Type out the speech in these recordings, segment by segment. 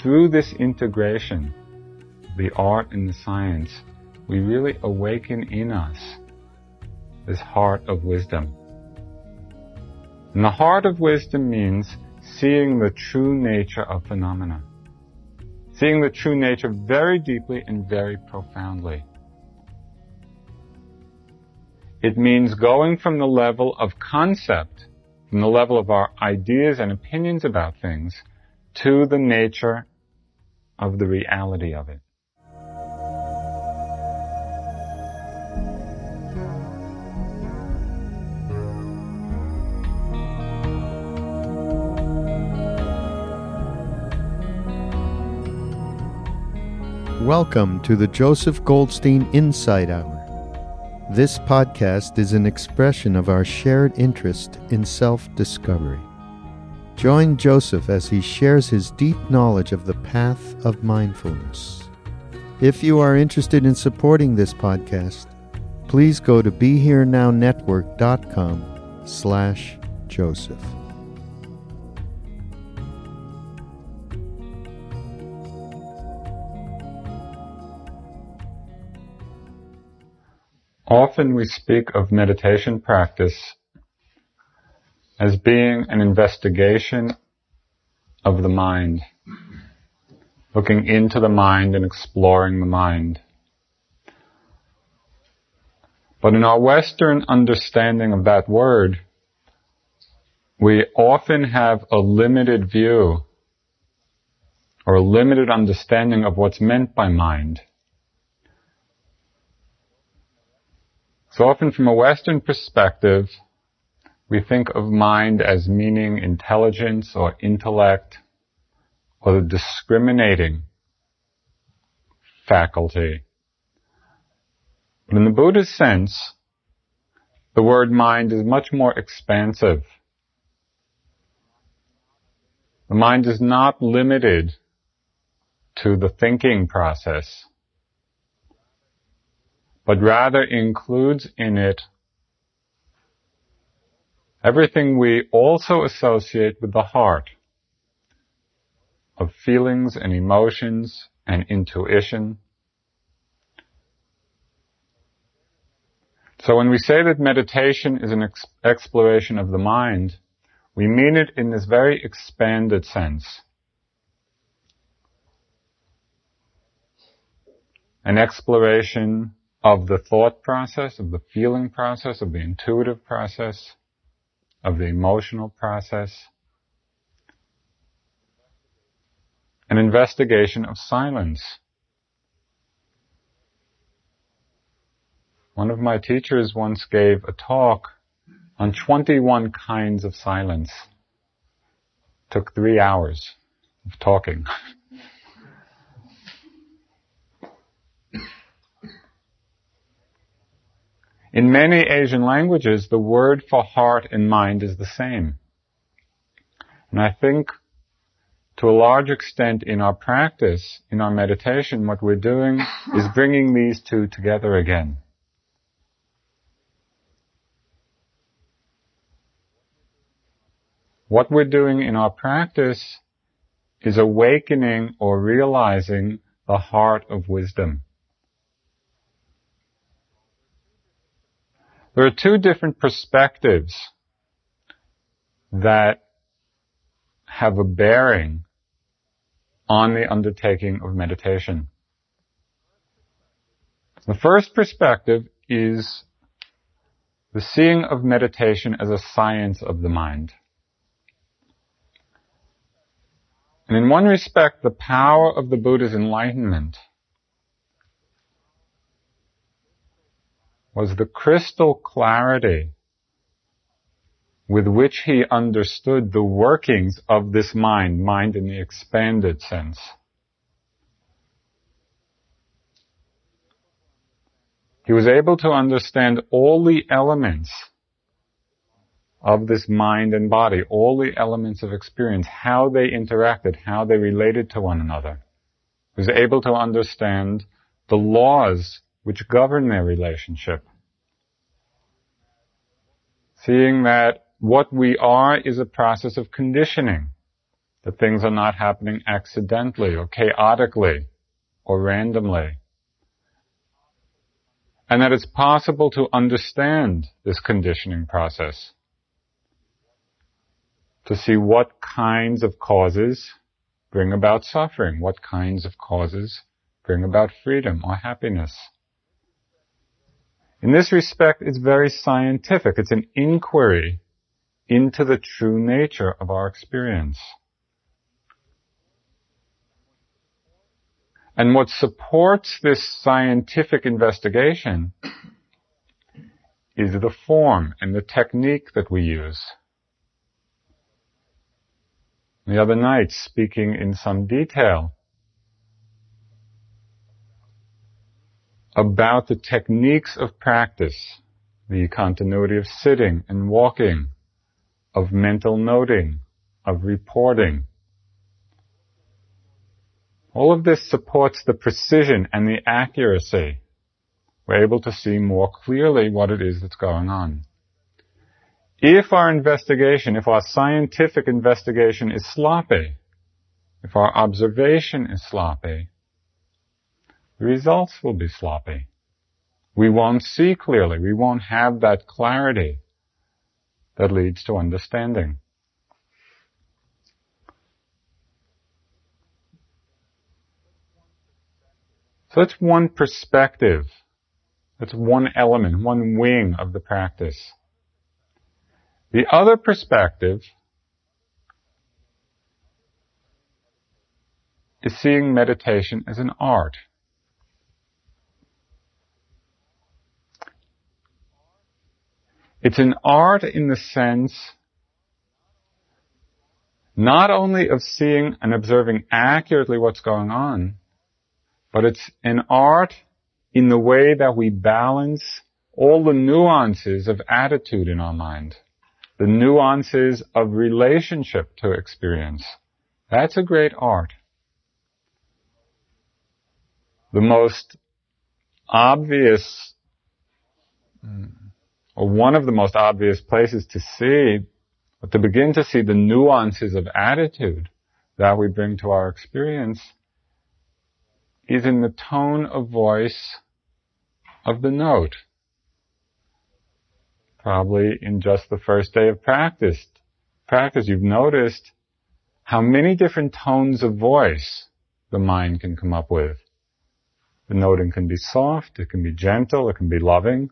through this integration, the art and the science, we really awaken in us this heart of wisdom. And the heart of wisdom means seeing the true nature of phenomena. Seeing the true nature very deeply and very profoundly. It means going from the level of concept, from the level of our ideas and opinions about things, to the nature of the reality of it. Welcome to the Joseph Goldstein Insight Hour. This podcast is an expression of our shared interest in self discovery. Join Joseph as he shares his deep knowledge of the path of mindfulness. If you are interested in supporting this podcast, please go to BeHereNowNetwork.com slash Joseph. Often we speak of meditation practice as being an investigation of the mind, looking into the mind and exploring the mind. But in our Western understanding of that word, we often have a limited view or a limited understanding of what's meant by mind. So often from a Western perspective, we think of mind as meaning intelligence or intellect or the discriminating faculty. But in the Buddhist sense, the word mind is much more expansive. The mind is not limited to the thinking process but rather includes in it everything we also associate with the heart of feelings and emotions and intuition. So when we say that meditation is an ex- exploration of the mind, we mean it in this very expanded sense. An exploration of the thought process, of the feeling process, of the intuitive process, of the emotional process. An investigation of silence. One of my teachers once gave a talk on 21 kinds of silence. Took three hours of talking. In many Asian languages, the word for heart and mind is the same. And I think to a large extent in our practice, in our meditation, what we're doing is bringing these two together again. What we're doing in our practice is awakening or realizing the heart of wisdom. There are two different perspectives that have a bearing on the undertaking of meditation. The first perspective is the seeing of meditation as a science of the mind. And in one respect, the power of the Buddha's enlightenment was the crystal clarity with which he understood the workings of this mind, mind in the expanded sense. He was able to understand all the elements of this mind and body, all the elements of experience, how they interacted, how they related to one another. He was able to understand the laws which govern their relationship. Seeing that what we are is a process of conditioning That things are not happening accidentally or chaotically or randomly. And that it's possible to understand this conditioning process. To see what kinds of causes bring about suffering, what kinds of causes bring about freedom or happiness. In this respect, it's very scientific. It's an inquiry into the true nature of our experience. And what supports this scientific investigation is the form and the technique that we use. The other night, speaking in some detail about the techniques of practice, the continuity of sitting and walking, of mental noting, of reporting. All of this supports the precision and the accuracy. We're able to see more clearly what it is that's going on. If our investigation, if our scientific investigation is sloppy, if our observation is sloppy, the results will be sloppy. We won't see clearly. We won't have that clarity that leads to understanding. So that's one perspective. That's one element, one wing of the practice. The other perspective is seeing meditation as an art. It's an art in the sense not only of seeing and observing accurately what's going on, but it's an art in the way that we balance all the nuances of attitude in our mind, the nuances of relationship to experience. That's a great art. The most obvious or one of the most obvious places to see, or to begin to see the nuances of attitude that we bring to our experience is in the tone of voice of the note. Probably in just the first day of practice, practice, you've noticed how many different tones of voice the mind can come up with. The noting can be soft, it can be gentle, it can be loving,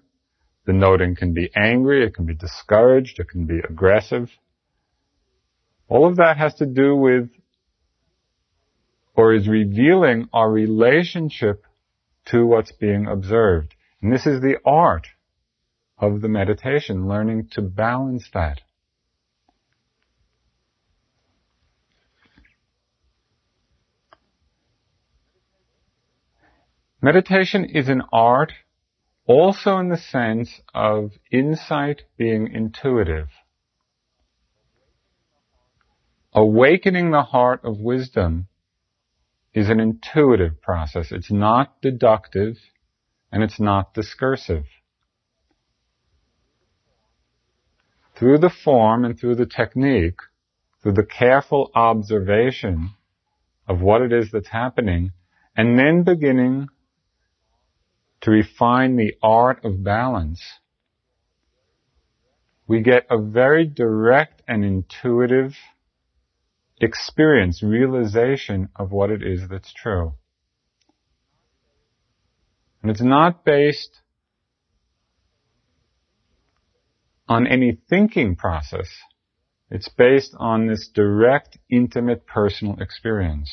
the noting can be angry, it can be discouraged, it can be aggressive. All of that has to do with or is revealing our relationship to what's being observed. And this is the art of the meditation, learning to balance that. Meditation is an art also in the sense of insight being intuitive. Awakening the heart of wisdom is an intuitive process. It's not deductive and it's not discursive. Through the form and through the technique, through the careful observation of what it is that's happening, and then beginning to refine the art of balance, we get a very direct and intuitive experience, realization of what it is that's true. And it's not based on any thinking process. It's based on this direct, intimate, personal experience.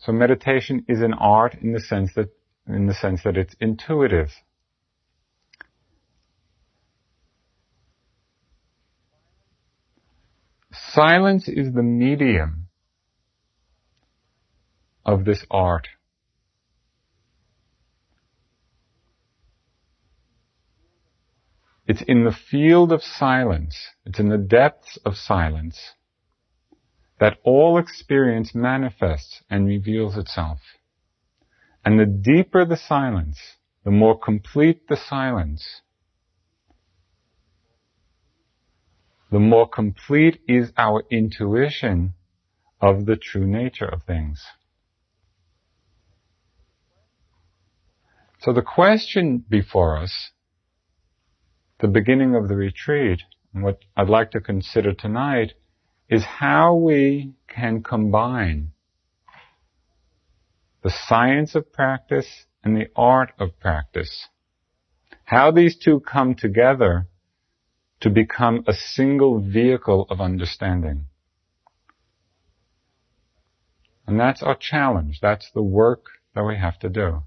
So meditation is an art in the sense that, in the sense that it's intuitive. Silence is the medium of this art. It's in the field of silence, it's in the depths of silence that all experience manifests and reveals itself. And the deeper the silence, the more complete the silence, the more complete is our intuition of the true nature of things. So the question before us, the beginning of the retreat, and what I'd like to consider tonight, is how we can combine the science of practice and the art of practice. How these two come together to become a single vehicle of understanding. And that's our challenge. That's the work that we have to do.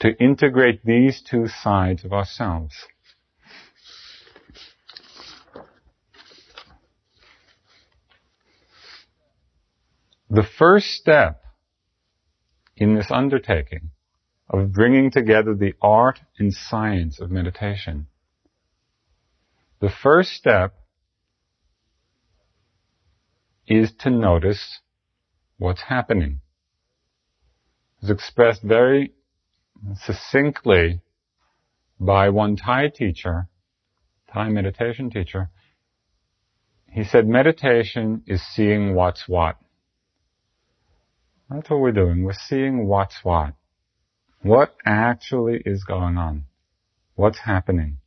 To integrate these two sides of ourselves. The first step in this undertaking of bringing together the art and science of meditation. The first step is to notice what's happening. It's expressed very succinctly by one Thai teacher, Thai meditation teacher. He said meditation is seeing what's what. That's what we're doing. We're seeing what's what. What actually is going on? What's happening?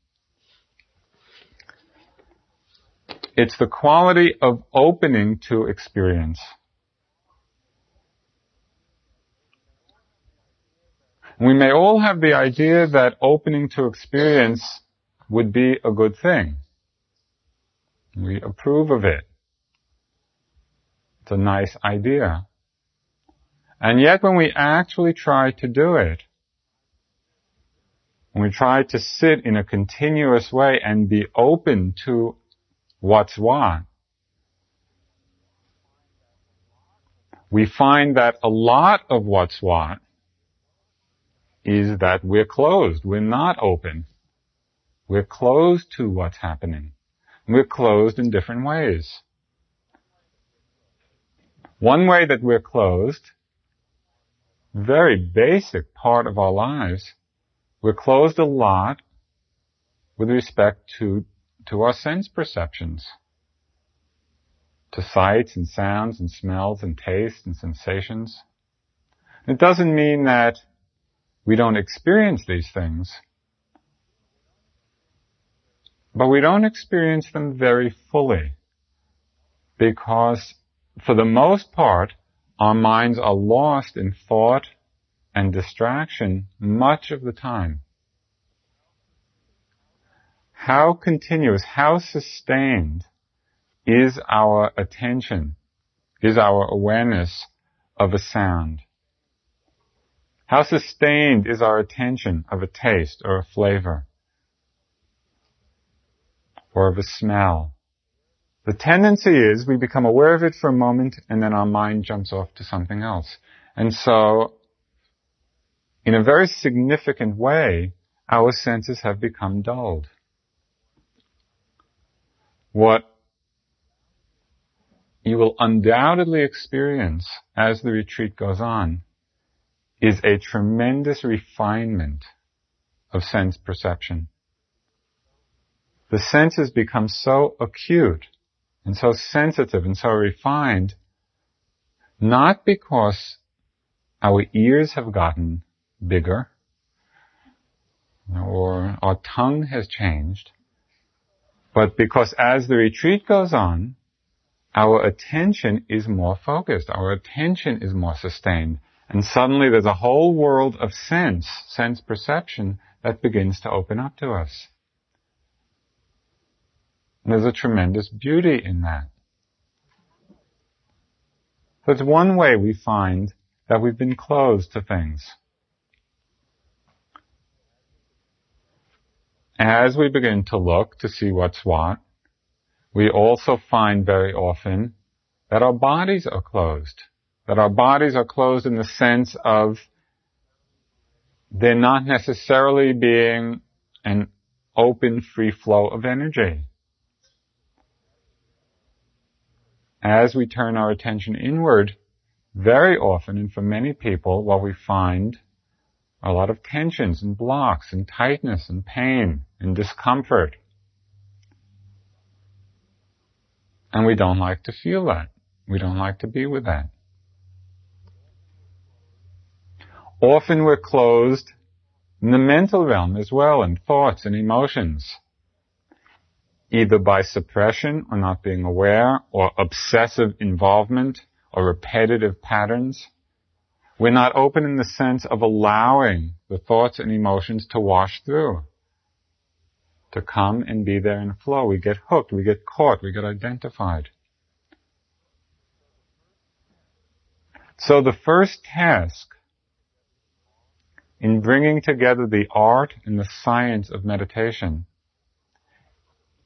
It's the quality of opening to experience. We may all have the idea that opening to experience would be a good thing. We approve of it. It's a nice idea. And yet when we actually try to do it, when we try to sit in a continuous way and be open to what's what, we find that a lot of what's what is that we're closed. We're not open. We're closed to what's happening. We're closed in different ways. One way that we're closed very basic part of our lives, we're closed a lot with respect to, to our sense perceptions, to sights and sounds and smells and tastes and sensations. It doesn't mean that we don't experience these things, but we don't experience them very fully because for the most part, our minds are lost in thought and distraction much of the time. How continuous, how sustained is our attention, is our awareness of a sound? How sustained is our attention of a taste or a flavor? Or of a smell? The tendency is we become aware of it for a moment and then our mind jumps off to something else. And so, in a very significant way, our senses have become dulled. What you will undoubtedly experience as the retreat goes on is a tremendous refinement of sense perception. The senses become so acute and so sensitive and so refined, not because our ears have gotten bigger or our tongue has changed, but because as the retreat goes on, our attention is more focused, our attention is more sustained, and suddenly there's a whole world of sense, sense perception that begins to open up to us. There's a tremendous beauty in that. It's one way we find that we've been closed to things. As we begin to look to see what's what, we also find very often that our bodies are closed. That our bodies are closed in the sense of they're not necessarily being an open free flow of energy. As we turn our attention inward, very often, and for many people, what we find a lot of tensions and blocks and tightness and pain and discomfort. And we don't like to feel that. We don't like to be with that. Often we're closed in the mental realm as well, in thoughts and emotions. Either by suppression or not being aware, or obsessive involvement, or repetitive patterns. We're not open in the sense of allowing the thoughts and emotions to wash through. To come and be there and flow. We get hooked, we get caught, we get identified. So the first task in bringing together the art and the science of meditation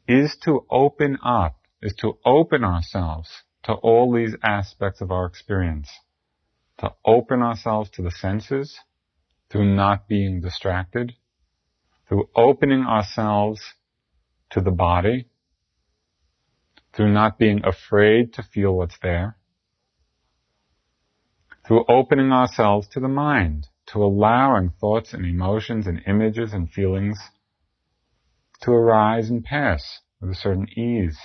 is to open up, is to open ourselves to all these aspects of our experience. To open ourselves to the senses through not being distracted, through opening ourselves to the body, through not being afraid to feel what's there, through opening ourselves to the mind, to allowing thoughts and emotions and images and feelings to arise and pass with a certain ease.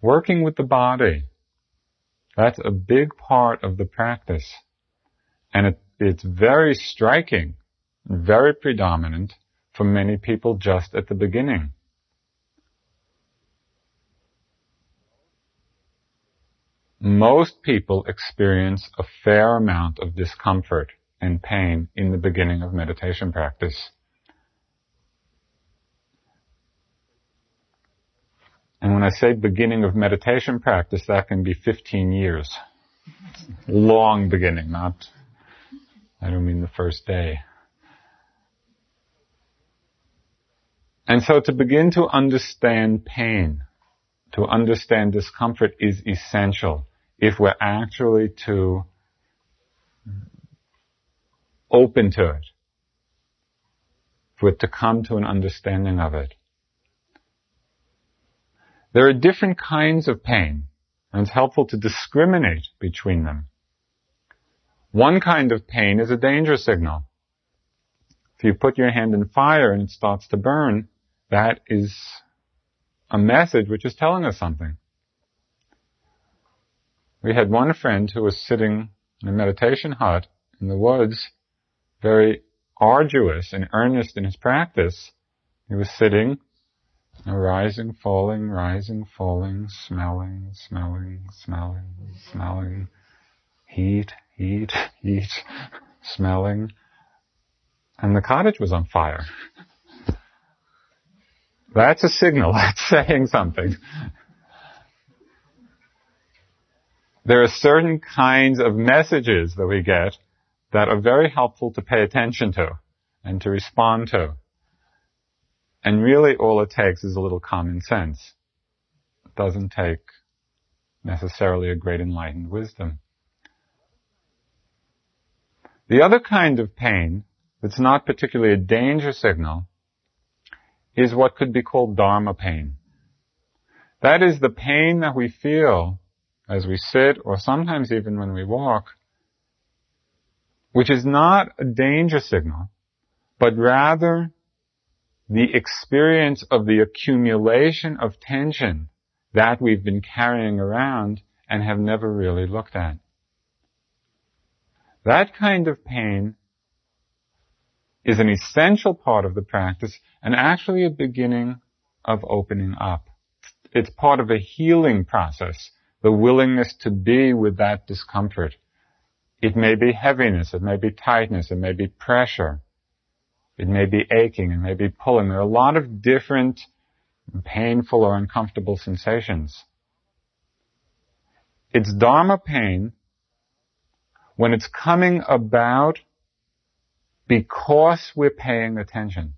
Working with the body, that's a big part of the practice. And it, it's very striking, very predominant for many people just at the beginning. Most people experience a fair amount of discomfort and pain in the beginning of meditation practice. And when I say beginning of meditation practice, that can be 15 years. Long beginning, not, I don't mean the first day. And so to begin to understand pain, to understand discomfort is essential if we're actually to open to it, for it to come to an understanding of it. There are different kinds of pain, and it's helpful to discriminate between them. One kind of pain is a danger signal. If you put your hand in fire and it starts to burn, that is a message which is telling us something. We had one friend who was sitting in a meditation hut in the woods, very arduous and earnest in his practice. He was sitting, rising, falling, rising, falling, smelling, smelling, smelling, smelling, heat, heat, heat, smelling, and the cottage was on fire. That's a signal. That's saying something. There are certain kinds of messages that we get that are very helpful to pay attention to and to respond to. And really all it takes is a little common sense. It doesn't take necessarily a great enlightened wisdom. The other kind of pain that's not particularly a danger signal is what could be called dharma pain. That is the pain that we feel as we sit or sometimes even when we walk, which is not a danger signal, but rather the experience of the accumulation of tension that we've been carrying around and have never really looked at. That kind of pain is an essential part of the practice and actually a beginning of opening up. It's part of a healing process the willingness to be with that discomfort. It may be heaviness, it may be tightness, it may be pressure, it may be aching, it may be pulling. There are a lot of different painful or uncomfortable sensations. It's Dharma pain when it's coming about because we're paying attention,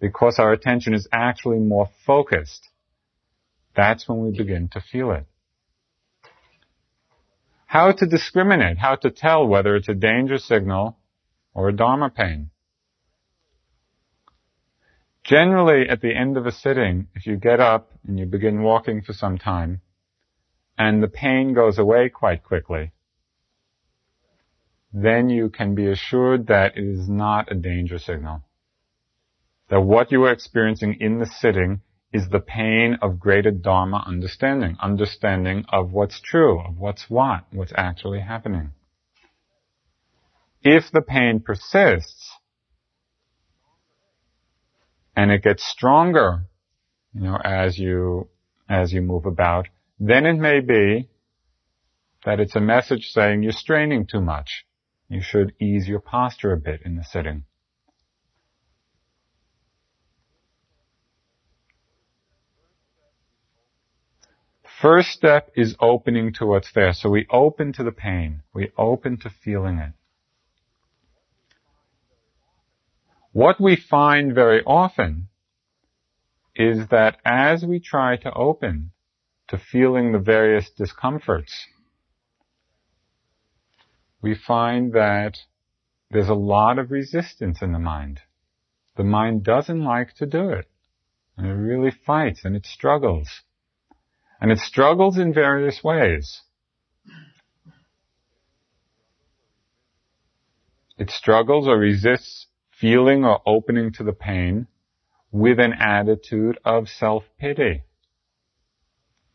because our attention is actually more focused. That's when we begin to feel it how to discriminate, how to tell whether it's a danger signal or a dharma pain. Generally, at the end of a sitting, if you get up and you begin walking for some time, and the pain goes away quite quickly, then you can be assured that it is not a danger signal. That what you are experiencing in the sitting is the pain of greater Dharma understanding, understanding of what's true, of what's what, what's actually happening. If the pain persists, and it gets stronger, you know, as you, as you move about, then it may be that it's a message saying you're straining too much. You should ease your posture a bit in the sitting. First step is opening to what's there. So we open to the pain. We open to feeling it. What we find very often is that as we try to open to feeling the various discomforts, we find that there's a lot of resistance in the mind. The mind doesn't like to do it. And it really fights and it struggles. And it struggles in various ways. It struggles or resists feeling or opening to the pain with an attitude of self-pity.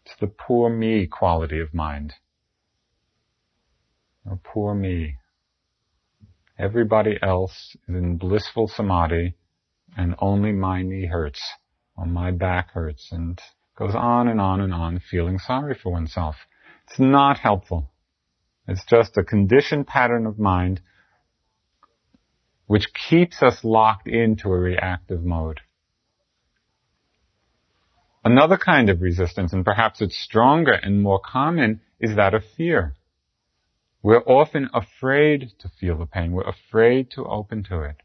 It's the poor me quality of mind. Poor me. Everybody else is in blissful samadhi and only my knee hurts or my back hurts and goes on and on and on feeling sorry for oneself. It's not helpful. It's just a conditioned pattern of mind which keeps us locked into a reactive mode. Another kind of resistance, and perhaps it's stronger and more common, is that of fear. We're often afraid to feel the pain. We're afraid to open to it.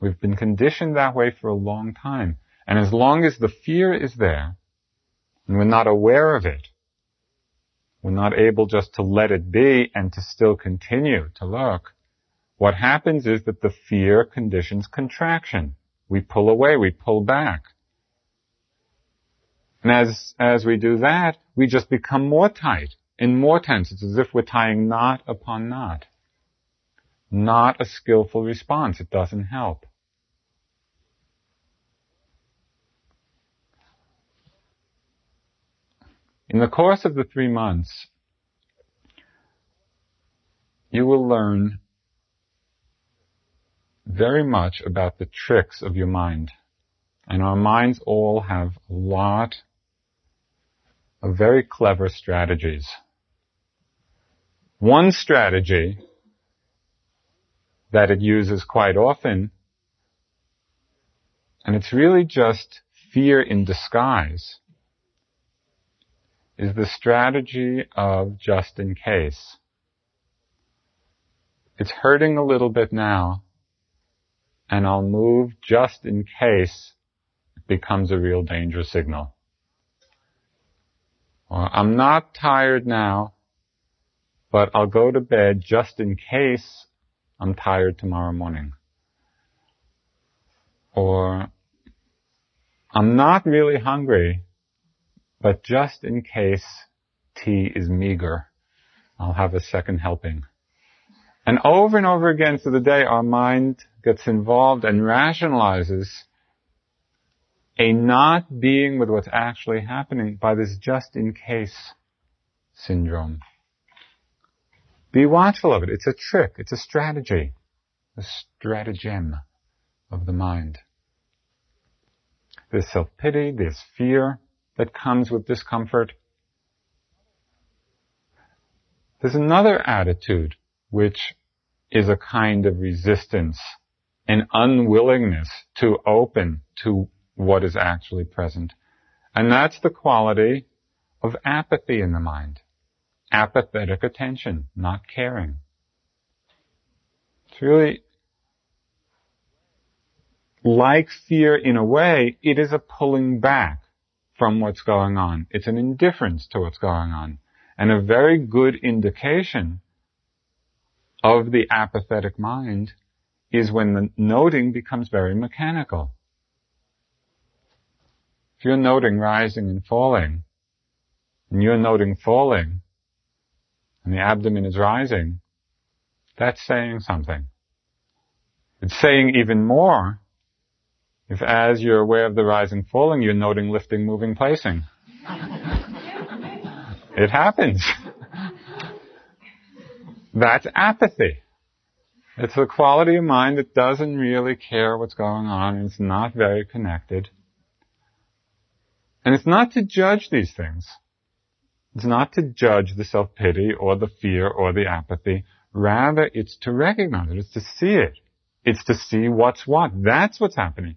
We've been conditioned that way for a long time. And as long as the fear is there, and we're not aware of it, we're not able just to let it be and to still continue to look, what happens is that the fear conditions contraction. We pull away, we pull back. And as, as we do that, we just become more tight and more tense. It's as if we're tying knot upon knot. Not a skillful response. It doesn't help. In the course of the three months, you will learn very much about the tricks of your mind. And our minds all have a lot of very clever strategies. One strategy that it uses quite often, and it's really just fear in disguise, is the strategy of just in case. It's hurting a little bit now, and I'll move just in case it becomes a real danger signal. Or I'm not tired now, but I'll go to bed just in case I'm tired tomorrow morning. Or I'm not really hungry, but just in case tea is meager, I'll have a second helping. And over and over again through the day, our mind gets involved and rationalizes a not being with what's actually happening by this just in case syndrome. Be watchful of it. It's a trick. It's a strategy. A stratagem of the mind. There's self-pity, there's fear that comes with discomfort. There's another attitude which is a kind of resistance, an unwillingness to open to what is actually present. And that's the quality of apathy in the mind. Apathetic attention, not caring. It's really like fear in a way, it is a pulling back from what's going on. It's an indifference to what's going on. And a very good indication of the apathetic mind is when the noting becomes very mechanical. If you're noting rising and falling, and you're noting falling, and the abdomen is rising, that's saying something. It's saying even more if as you're aware of the rising falling, you're noting lifting, moving, placing. it happens. That's apathy. It's a quality of mind that doesn't really care what's going on and it's not very connected. And it's not to judge these things. It's not to judge the self-pity or the fear or the apathy. Rather, it's to recognize it. It's to see it. It's to see what's what. That's what's happening.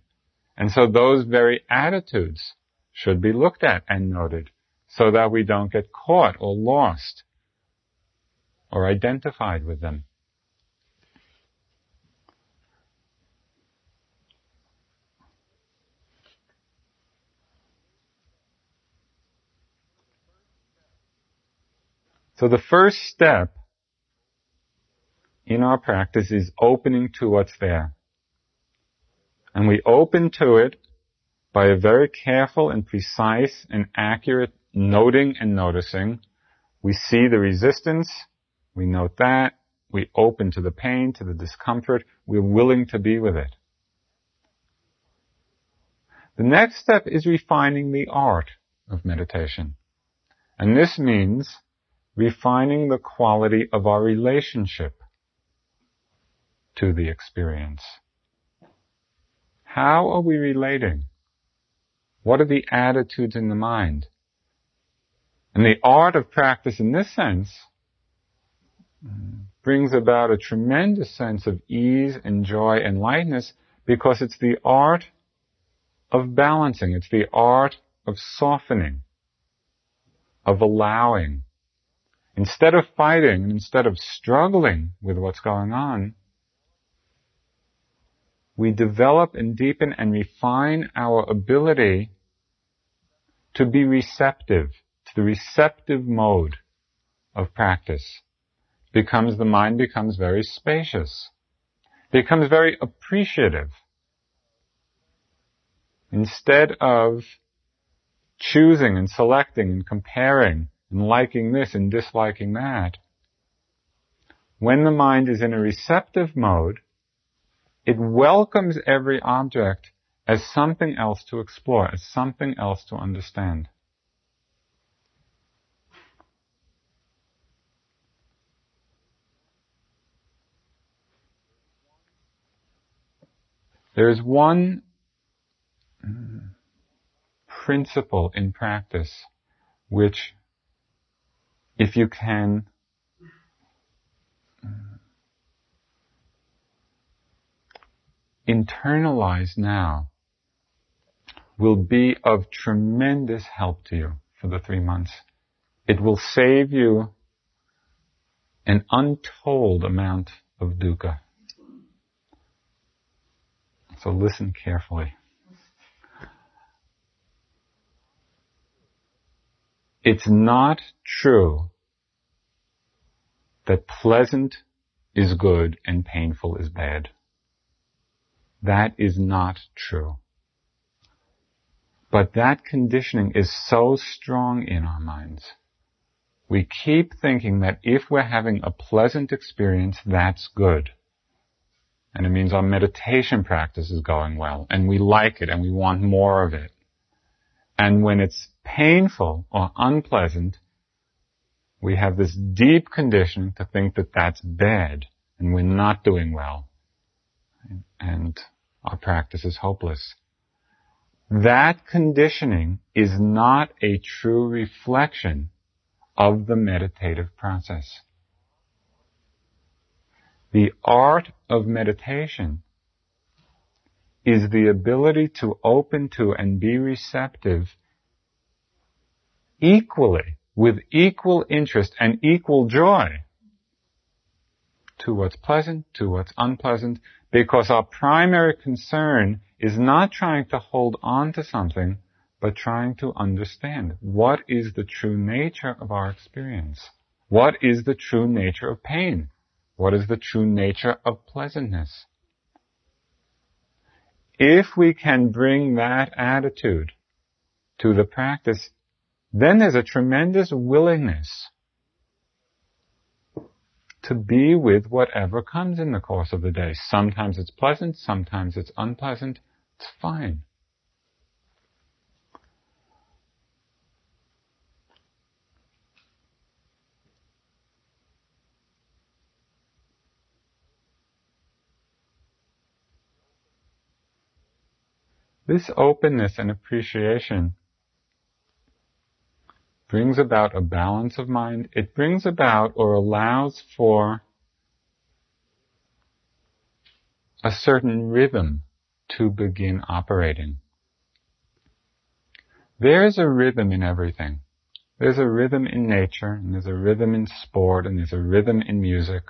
And so those very attitudes should be looked at and noted so that we don't get caught or lost or identified with them. So the first step in our practice is opening to what's there. And we open to it by a very careful and precise and accurate noting and noticing. We see the resistance, we note that, we open to the pain, to the discomfort, we're willing to be with it. The next step is refining the art of meditation. And this means refining the quality of our relationship to the experience. How are we relating? What are the attitudes in the mind? And the art of practice in this sense uh, brings about a tremendous sense of ease and joy and lightness because it's the art of balancing. It's the art of softening, of allowing, Instead of fighting, instead of struggling with what's going on, we develop and deepen and refine our ability to be receptive, to the receptive mode of practice. Becomes, the mind becomes very spacious, becomes very appreciative. Instead of choosing and selecting and comparing and liking this and disliking that. When the mind is in a receptive mode, it welcomes every object as something else to explore, as something else to understand. There is one principle in practice which if you can internalize now will be of tremendous help to you for the three months. It will save you an untold amount of dukkha. So listen carefully. It's not true that pleasant is good and painful is bad. That is not true. But that conditioning is so strong in our minds. We keep thinking that if we're having a pleasant experience, that's good. And it means our meditation practice is going well, and we like it, and we want more of it. And when it's painful or unpleasant, we have this deep condition to think that that's bad and we're not doing well. And our practice is hopeless. That conditioning is not a true reflection of the meditative process. The art of meditation is the ability to open to and be receptive equally, with equal interest and equal joy to what's pleasant, to what's unpleasant, because our primary concern is not trying to hold on to something, but trying to understand what is the true nature of our experience. What is the true nature of pain? What is the true nature of pleasantness? If we can bring that attitude to the practice, then there's a tremendous willingness to be with whatever comes in the course of the day. Sometimes it's pleasant, sometimes it's unpleasant. It's fine. This openness and appreciation brings about a balance of mind. It brings about or allows for a certain rhythm to begin operating. There's a rhythm in everything. There's a rhythm in nature, and there's a rhythm in sport, and there's a rhythm in music.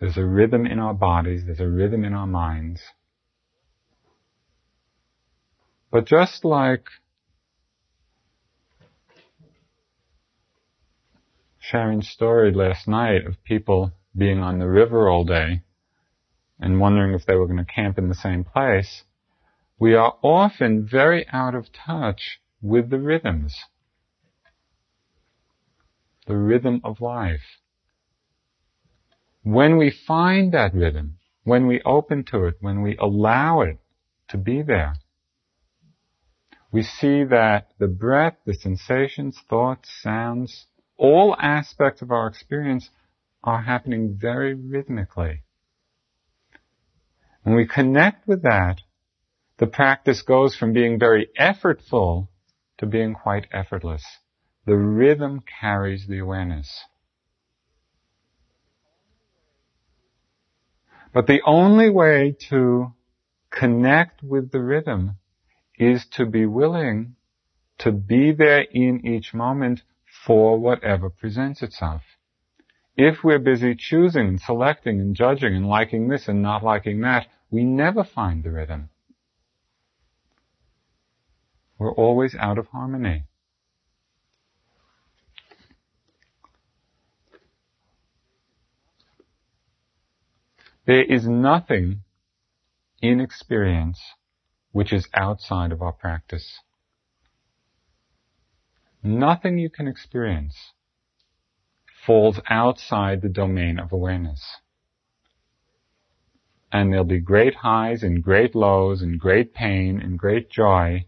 There's a rhythm in our bodies, there's a rhythm in our minds. But just like Sharon's story last night of people being on the river all day and wondering if they were going to camp in the same place, we are often very out of touch with the rhythms. The rhythm of life. When we find that rhythm, when we open to it, when we allow it to be there, we see that the breath, the sensations, thoughts, sounds, all aspects of our experience are happening very rhythmically. When we connect with that, the practice goes from being very effortful to being quite effortless. The rhythm carries the awareness. But the only way to connect with the rhythm is to be willing to be there in each moment for whatever presents itself. If we're busy choosing and selecting and judging and liking this and not liking that, we never find the rhythm. We're always out of harmony. There is nothing in experience which is outside of our practice. Nothing you can experience falls outside the domain of awareness. And there'll be great highs and great lows and great pain and great joy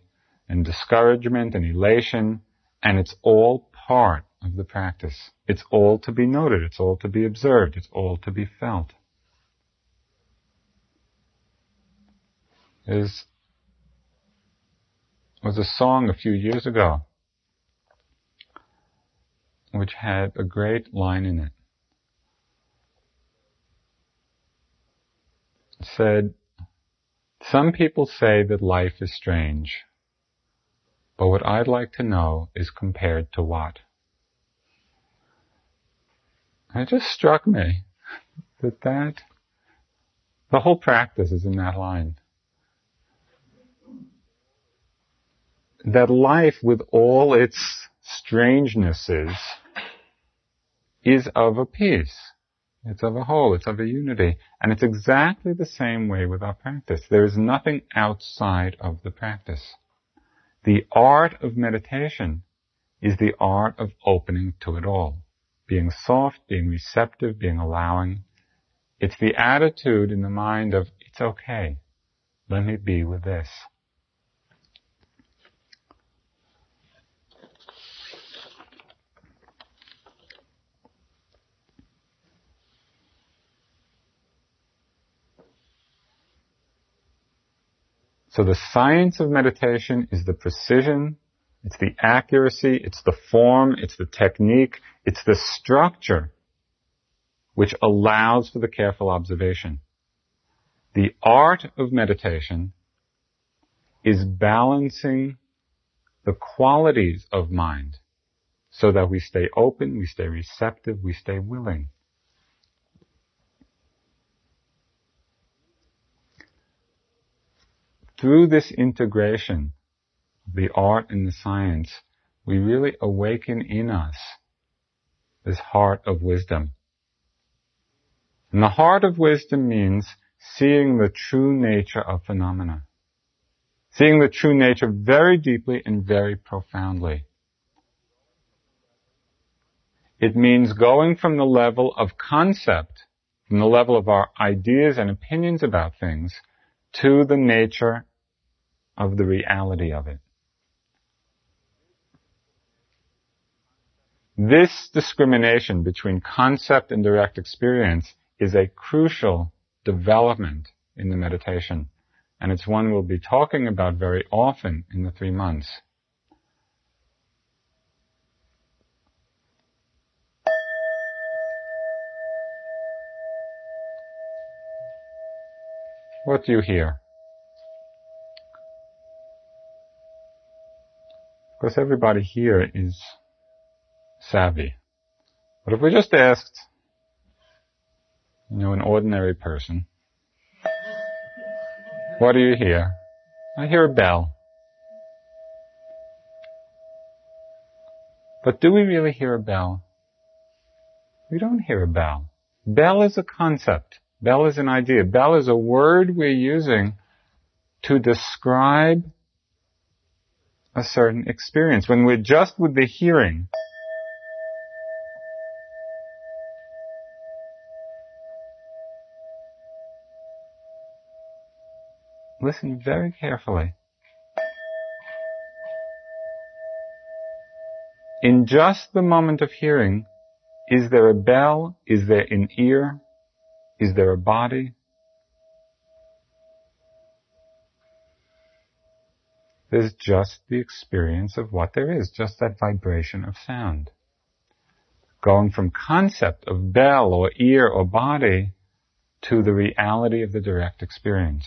and discouragement and elation, and it's all part of the practice. It's all to be noted. It's all to be observed. It's all to be felt. There's was a song a few years ago which had a great line in it. It said, some people say that life is strange, but what I'd like to know is compared to what? And it just struck me that that, the whole practice is in that line. that life with all its strangenesses is of a piece. It's of a whole. It's of a unity. And it's exactly the same way with our practice. There is nothing outside of the practice. The art of meditation is the art of opening to it all. Being soft, being receptive, being allowing. It's the attitude in the mind of, it's okay. Let me be with this. So the science of meditation is the precision, it's the accuracy, it's the form, it's the technique, it's the structure which allows for the careful observation. The art of meditation is balancing the qualities of mind so that we stay open, we stay receptive, we stay willing. Through this integration, the art and the science, we really awaken in us this heart of wisdom. And the heart of wisdom means seeing the true nature of phenomena. Seeing the true nature very deeply and very profoundly. It means going from the level of concept, from the level of our ideas and opinions about things, to the nature of the reality of it. This discrimination between concept and direct experience is a crucial development in the meditation. And it's one we'll be talking about very often in the three months. What do you hear? Of course, everybody here is savvy. But if we just asked, you know, an ordinary person, what do you hear? I hear a bell. But do we really hear a bell? We don't hear a bell. Bell is a concept. Bell is an idea. Bell is a word we're using to describe a certain experience. When we're just with the hearing, listen very carefully. In just the moment of hearing, is there a bell? Is there an ear? Is there a body? There's just the experience of what there is, just that vibration of sound. Going from concept of bell or ear or body to the reality of the direct experience.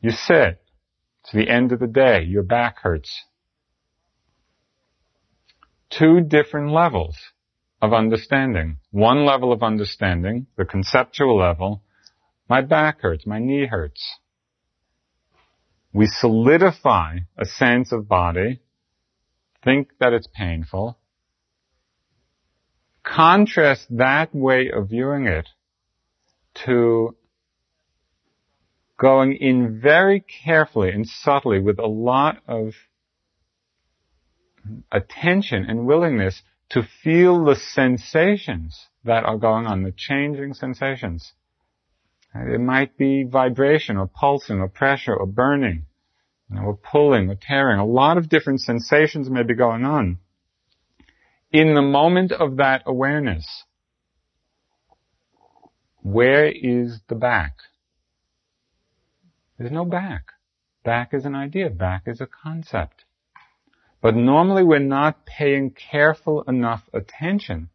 You sit. It's the end of the day. Your back hurts. Two different levels of understanding. One level of understanding, the conceptual level, my back hurts, my knee hurts. We solidify a sense of body, think that it's painful, contrast that way of viewing it to going in very carefully and subtly with a lot of attention and willingness to feel the sensations that are going on, the changing sensations. It might be vibration or pulsing or pressure or burning, you know, or pulling or tearing. A lot of different sensations may be going on. In the moment of that awareness, where is the back? There's no back. Back is an idea. Back is a concept. But normally we're not paying careful enough attention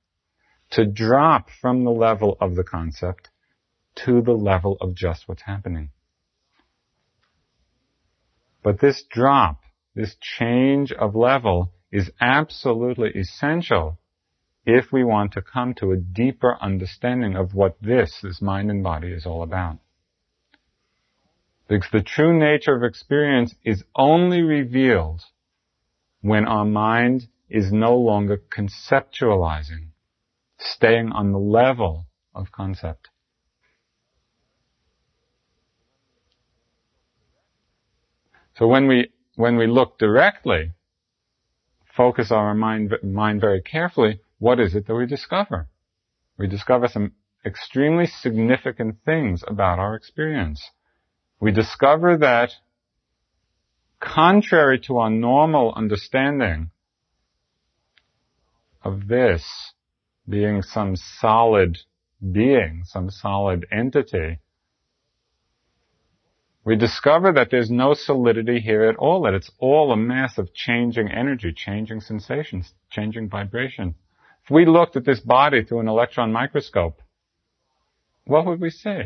to drop from the level of the concept to the level of just what's happening. But this drop, this change of level is absolutely essential if we want to come to a deeper understanding of what this, this mind and body is all about. Because the true nature of experience is only revealed when our mind is no longer conceptualizing, staying on the level of concept. So when we, when we look directly, focus our mind, mind very carefully, what is it that we discover? We discover some extremely significant things about our experience. We discover that contrary to our normal understanding of this being some solid being, some solid entity, we discover that there's no solidity here at all, that it's all a mass of changing energy, changing sensations, changing vibration. If we looked at this body through an electron microscope, what would we see?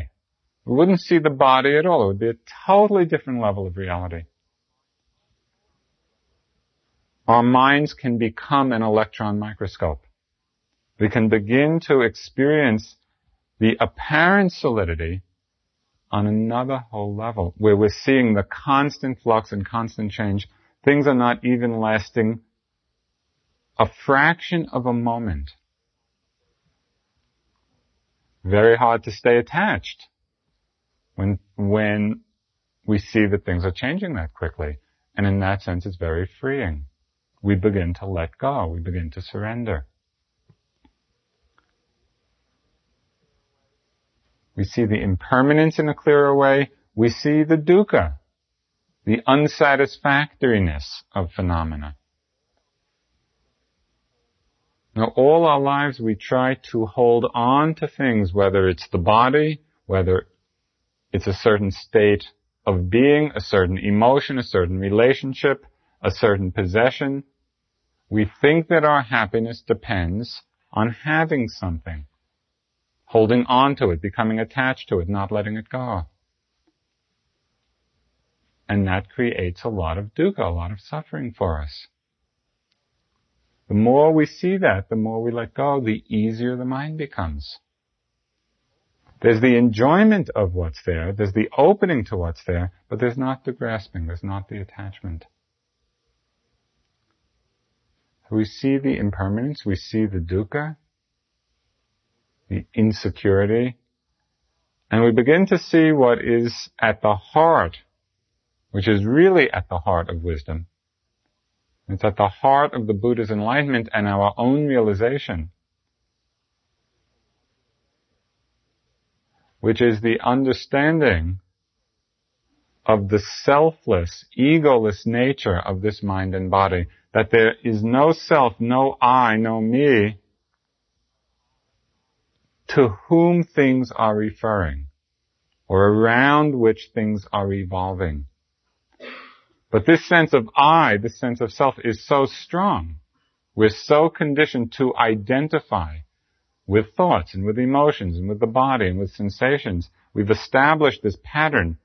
We wouldn't see the body at all. It would be a totally different level of reality. Our minds can become an electron microscope. We can begin to experience the apparent solidity on another whole level where we're seeing the constant flux and constant change. Things are not even lasting a fraction of a moment. Very hard to stay attached when, when we see that things are changing that quickly. And in that sense, it's very freeing we begin to let go. We begin to surrender. We see the impermanence in a clearer way. We see the dukkha, the unsatisfactoriness of phenomena. Now, all our lives we try to hold on to things, whether it's the body, whether it's a certain state of being, a certain emotion, a certain relationship, a certain possession. We think that our happiness depends on having something, holding on to it, becoming attached to it, not letting it go. And that creates a lot of dukkha, a lot of suffering for us. The more we see that, the more we let go, the easier the mind becomes. There's the enjoyment of what's there, there's the opening to what's there, but there's not the grasping, there's not the attachment. we see the impermanence, we see the dukkha, the insecurity, and we begin to see what is at the heart, which is really at the heart of wisdom. It's at the heart of the Buddha's enlightenment and our own realization. which is the understanding of the selfless, egoless nature of this mind and body. That there is no self, no I, no me, to whom things are referring, or around which things are evolving. But this sense of I, this sense of self is so strong. We're so conditioned to identify with thoughts and with emotions and with the body and with sensations. We've established this pattern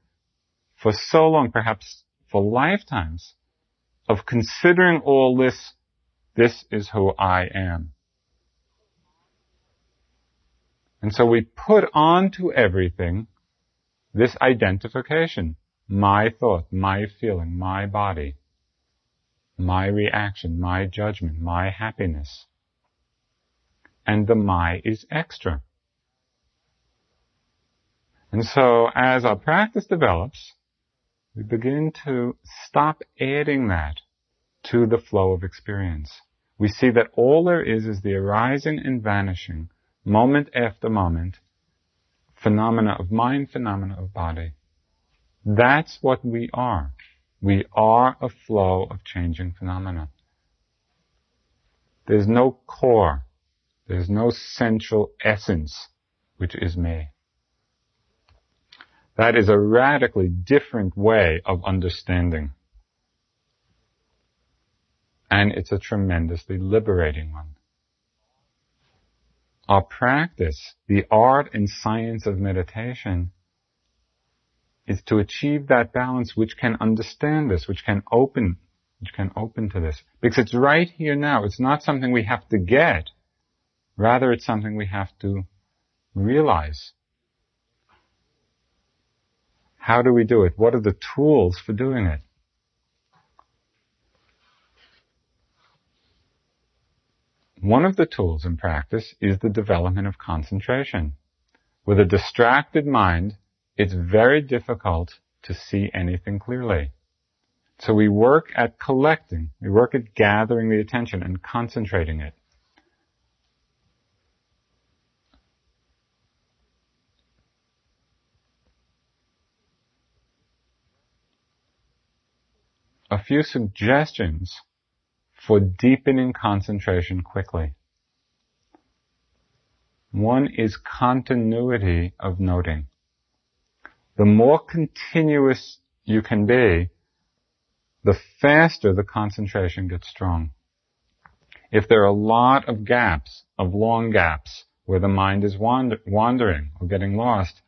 for so long, perhaps for lifetimes, of considering all this, this is who I am. And so we put onto everything this identification. My thought, my feeling, my body, my reaction, my judgment, my happiness and the my is extra. And so as our practice develops, we begin to stop adding that to the flow of experience. We see that all there is is the arising and vanishing, moment after moment, phenomena of mind, phenomena of body. That's what we are. We are a flow of changing phenomena. There's no core. There's no central essence which is me. That is a radically different way of understanding. And it's a tremendously liberating one. Our practice, the art and science of meditation, is to achieve that balance which can understand this, which can open, which can open to this. Because it's right here now. It's not something we have to get. Rather, it's something we have to realize. How do we do it? What are the tools for doing it? One of the tools in practice is the development of concentration. With a distracted mind, it's very difficult to see anything clearly. So we work at collecting, we work at gathering the attention and concentrating it. a few suggestions for deepening concentration quickly. One is continuity of noting. The more continuous you can be, the faster the concentration gets strong. If there are a lot of gaps, of long gaps, where the mind is wander- wandering or getting lost,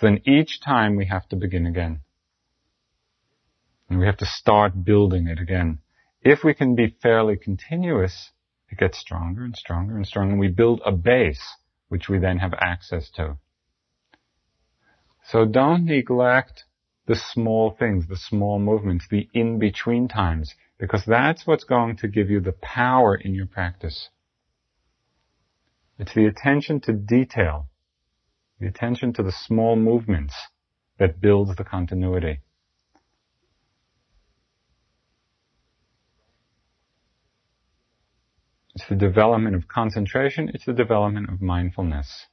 then each time we have to begin again. And we have to start building it again. If we can be fairly continuous, it gets stronger and stronger and stronger. And we build a base, which we then have access to. So don't neglect the small things, the small movements, the in-between times, because that's what's going to give you the power in your practice. It's the attention to detail, the attention to the small movements that builds the continuity. It's the development of concentration. It's the development of mindfulness.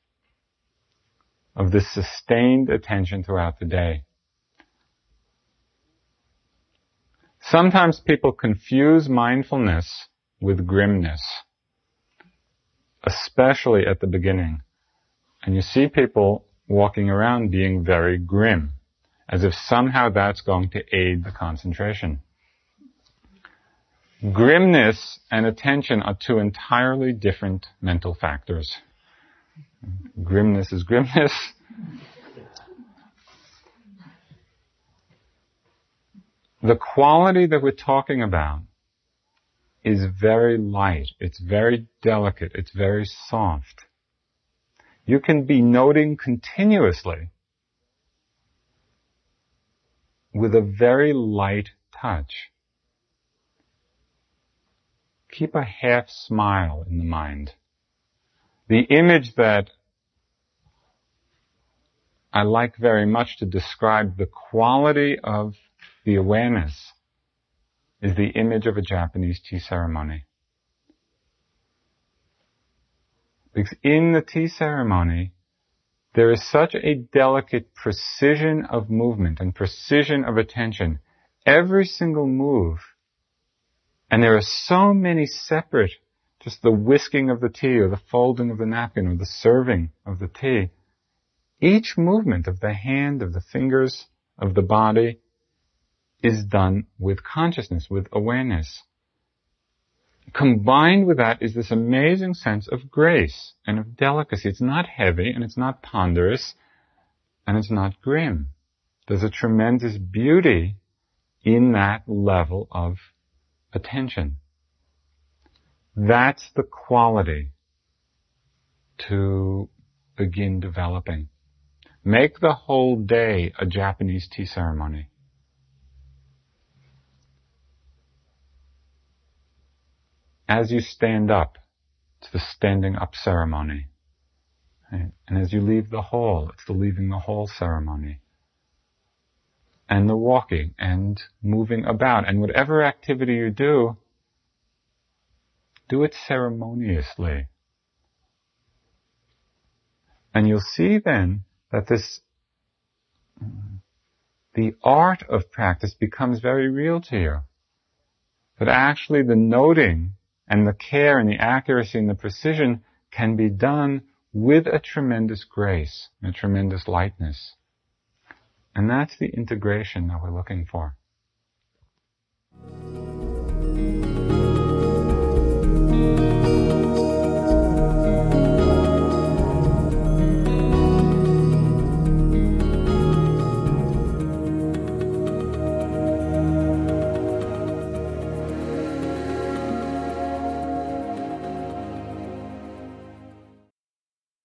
of this sustained attention throughout the day. Sometimes people confuse mindfulness with grimness, especially at the beginning. And you see people walking around being very grim, as if somehow that's going to aid the concentration. Grimness and attention are two entirely different mental factors. Grimness is grimness. The quality that we're talking about is very light. It's very delicate. It's very soft. You can be noting continuously with a very light touch. Keep a half smile in the mind. The image that I like very much to describe the quality of the awareness is the image of a Japanese tea ceremony. Because in the tea ceremony, there is such a delicate precision of movement and precision of attention. Every single move. And there are so many separate, just the whisking of the tea or the folding of the napkin or the serving of the tea. Each movement of the hand, of the fingers, of the body is done with consciousness, with awareness. Combined with that is this amazing sense of grace and of delicacy. It's not heavy and it's not ponderous and it's not grim. There's a tremendous beauty in that level of attention. That's the quality to begin developing. Make the whole day a Japanese tea ceremony. as you stand up, it's the standing up ceremony. And as you leave the hall, it's the leaving the hall ceremony. And the walking and moving about. And whatever activity you do, do it ceremoniously. And you'll see then that this, the art of practice becomes very real to you. That actually the noting and the care and the accuracy and the precision can be done with a tremendous grace, a tremendous lightness. And that's the integration that we're looking for.